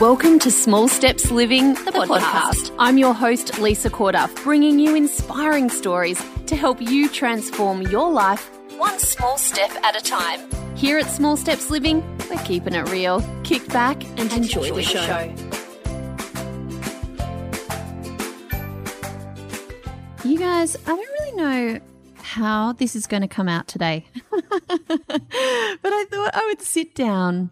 Welcome to Small Steps Living, the, podcast. I'm your host, Lisa Corduff, bringing you inspiring stories to help you transform your life one small step at a time. Here at Small Steps Living, we're keeping it real. Kick back and, enjoy, enjoy, the show. show. You guys, I don't really know how this is going to come out today, but I thought I would sit down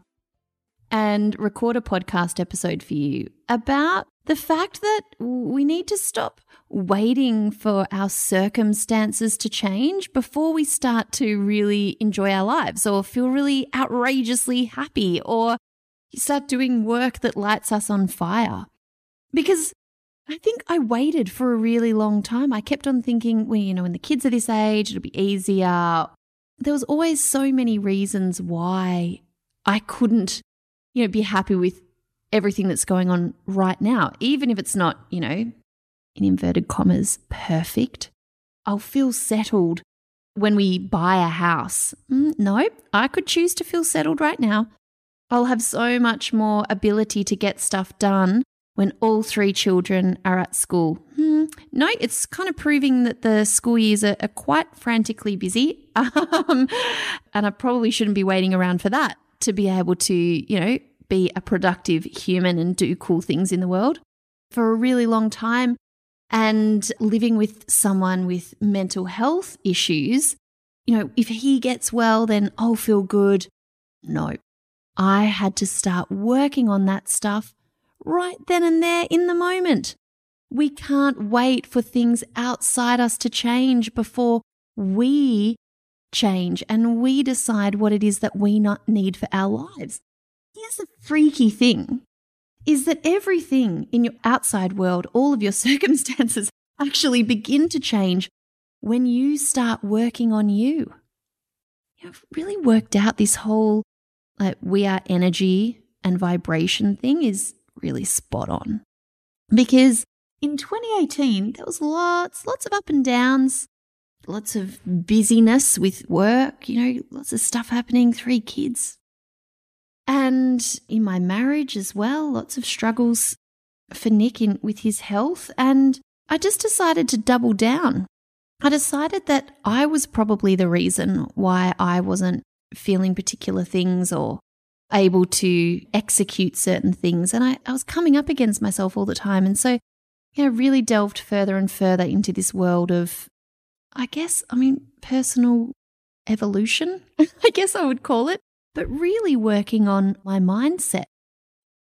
and record a podcast episode for you about the fact that we need to stop waiting for our circumstances to change before we start to really enjoy our lives or feel really outrageously happy or start doing work that lights us on fire. Because I think I waited for a really long time. I kept on thinking, well, you know, when the kids are this age, it'll be easier. There was always so many reasons why I couldn't you know, be happy with everything that's going on right now, even if it's not, you know, in inverted commas, perfect. I'll feel settled when we buy a house. Mm, no, I could choose to feel settled right now. I'll have so much more ability to get stuff done when all three children are at school. Hmm, no, it's kind of proving that the school years are, are quite frantically busy. Um, and I probably shouldn't be waiting around for that to be able to, you know, be a productive human and do cool things in the world for a really long time. And living with someone with mental health issues, you know, if he gets well, then I'll feel good. No, I had to start working on that stuff right then and there in the moment. We can't wait for things outside us to change before we change and we decide what it is that we not need for our lives. Here's the freaky thing is that everything in your outside world, all of your circumstances actually begin to change when you start working on you. You've really worked out this whole like we are energy and vibration thing is really spot on. Because in 2018, there was lots, lots of up and downs, lots of busyness with work, you know, lots of stuff happening, three kids, and in my marriage as well, lots of struggles for Nick in, with his health. And I just decided to double down. I decided that I was probably the reason why I wasn't feeling particular things or able to execute certain things. And I, I was coming up against myself all the time. And so, you know, really delved further and further into this world of, I guess, I mean, personal evolution, I guess I would call it but really working on my mindset.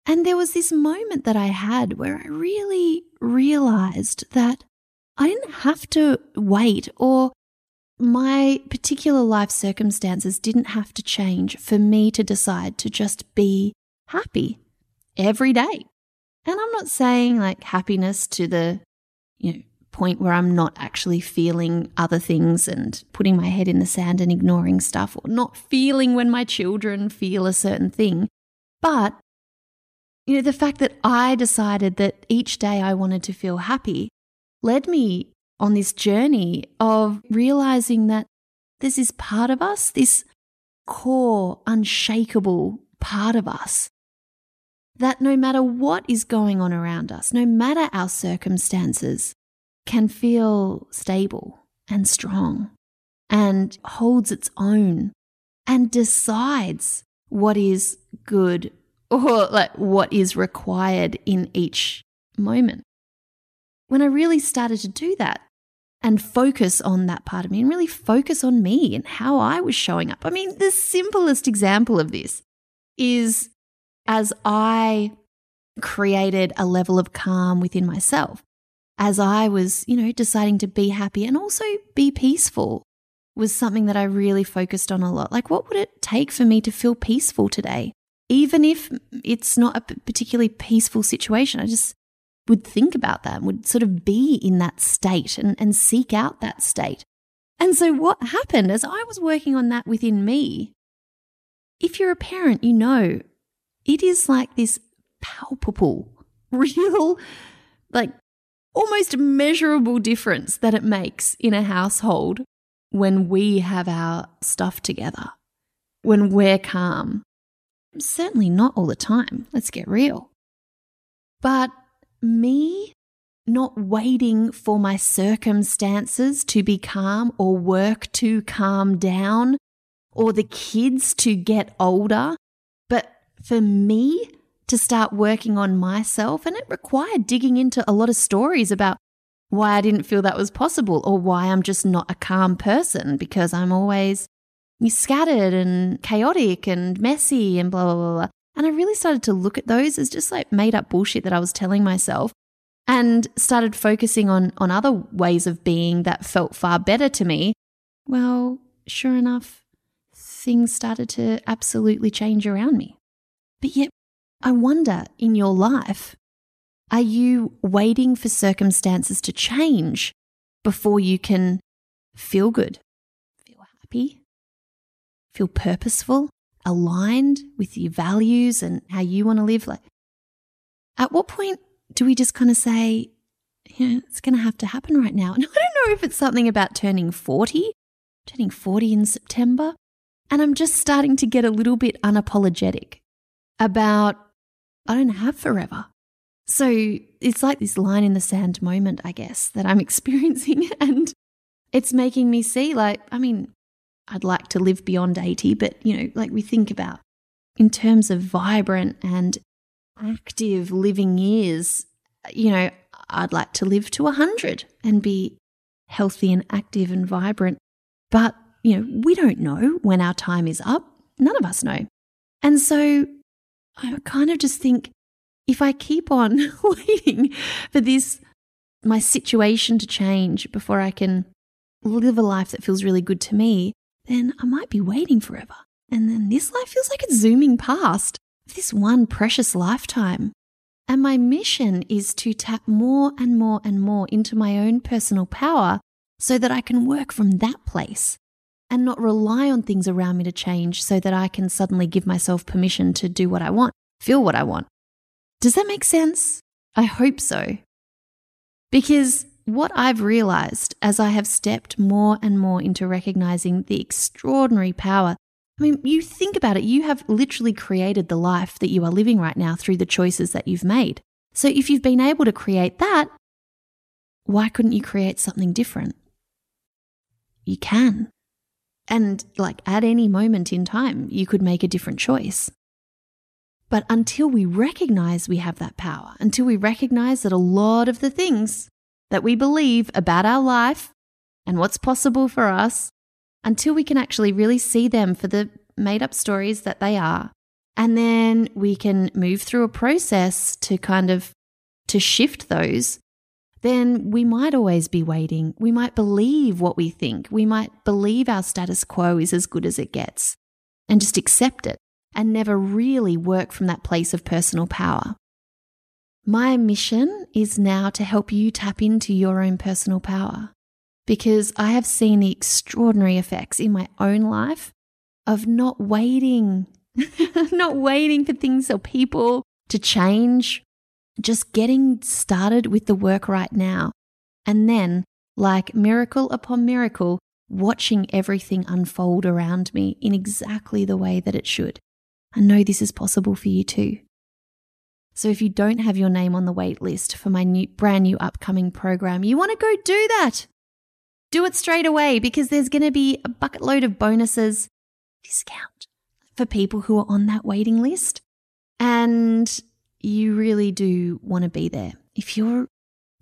And there was this moment that I had where I really realized that I didn't have to wait or my particular life circumstances didn't have to change for me to decide to just be happy every day. And I'm not saying like happiness to the, you know, point where I'm not actually feeling other things and putting my head in the sand and ignoring stuff or not feeling when my children feel a certain thing. But, you know, the fact that I decided that each day I wanted to feel happy led me on this journey of realizing that this part of us, this core, unshakable part of us that no matter what is going on around us, no matter our circumstances, can feel stable and strong and holds its own and decides what is good or like what is required in each moment. When I really started to do that and focus on that part of me and really focus on me and how I was showing up. I mean, the simplest example of this is as I created a level of calm within myself as I was, you know, deciding to be happy and also be peaceful was something that I really focused on a lot. Like, what would it take for me to feel peaceful today? Even if it's not a particularly peaceful situation, I just would think about that, would sort of be in that state and, and seek out that state. And so, what happened as I was working on that within me, if you're a parent, you know it is like this palpable, real, like almost measurable difference that it makes in a household when we have our stuff together, when we're calm. Certainly not all the time, let's get real. But me not waiting for my circumstances to be calm or work to calm down or the kids to get older, but for me to start working on myself. And it required digging into a lot of stories about why I didn't feel that was possible or why I'm just not a calm person because I'm always scattered and chaotic and messy and blah, blah, blah, blah. And I really started to look at those as just like made up bullshit that I was telling myself and started focusing on, on other ways of being that felt far better to me. Well, sure enough, things started to absolutely change around me. But yet, I wonder in your life, are you waiting for circumstances to change before you can feel good, feel happy, feel purposeful, aligned with your values and how you want to live? Like, at what point do we just kind of say, yeah, it's going to have to happen right now? And I don't know if it's something about turning 40, turning 40 in September. And I'm just starting to get a little bit unapologetic about I don't have forever. So it's like this line in the sand moment, I guess, that I'm experiencing. And it's making me see, like, I mean, I'd like to live beyond 80, but, you know, like we think about in terms of vibrant and active living years, you know, I'd like to live to 100 and be healthy and active and vibrant. But, you know, we don't know when our time is up. None of us know. And so I kind of just think if I keep on waiting for this, my situation to change before I can live a life that feels really good to me, then I might be waiting forever. And then this life feels like it's zooming past this one precious lifetime. And my mission is to tap more and more and more into my own personal power so that I can work from that place and not rely on things around me to change so that I can suddenly give myself permission to do what I want, feel what I want. Does that make sense? I hope so. Because what I've realized as I have stepped more and more into recognizing the extraordinary power I mean, you think about it, you have literally created the life that you are living right now through the choices that you've made. So if you've been able to create that, why couldn't you create something different? You can. And like at any moment in time, you could make a different choice. But until we recognize we have that power, until we recognize that a lot of the things that we believe about our life and what's possible for us until we can actually really see them for the made up stories that they are. And then we can move through a process to kind of to shift those then we might always be waiting. We might believe what we think. We might believe our status quo is as good as it gets and just accept it and never really work from that place of personal power. My mission is now to help you tap into your own personal power because I have seen the extraordinary effects in my own life of not waiting, not waiting for things or people to change, just getting started with the work right now. And then, like miracle upon miracle, watching everything unfold around me in exactly the way that it should. I know this is possible for you too. So if you don't have your name on the wait list for my new brand new upcoming program, you want to go do that do it straight away because there's going to be a bucket load of bonuses, discount for people who are on that waiting list. And you really do want to be there. If you're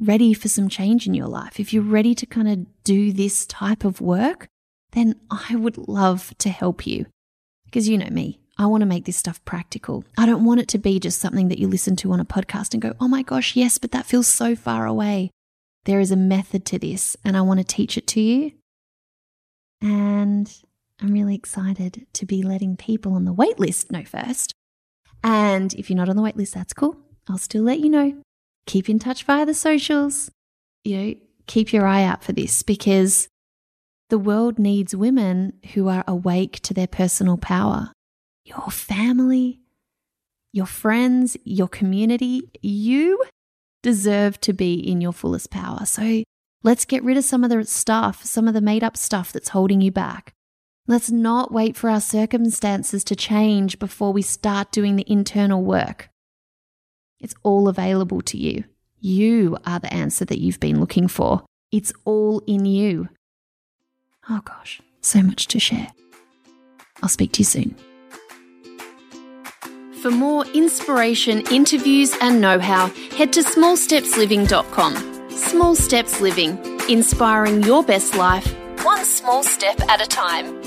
ready for some change in your life, if you're ready to kind of do this type of work, then I would love to help you. Because you know me, I want to make this stuff practical. I don't want it to be just something that you listen to on a podcast and go, oh my gosh, yes, but that feels so far away. There is a method to this, and I want to teach it to you. And I'm really excited to be letting people on the waitlist know first. And if you're not on the waitlist, that's cool. I'll still let you know. Keep in touch via the socials. You know, keep your eye out for this because the world needs women who are awake to their personal power. Your family, your friends, your community, you deserve to be in your fullest power. So let's get rid of some of the stuff, some of the made up stuff that's holding you back. Let's not wait for our circumstances to change before we start doing the internal work. It's all available to you. You are the answer that you've been looking for. It's all in you. Oh gosh, so much to share. I'll speak to you soon. For more inspiration, interviews, and know how, head to smallstepsliving.com. Small Steps Living, inspiring your best life, one small step at a time.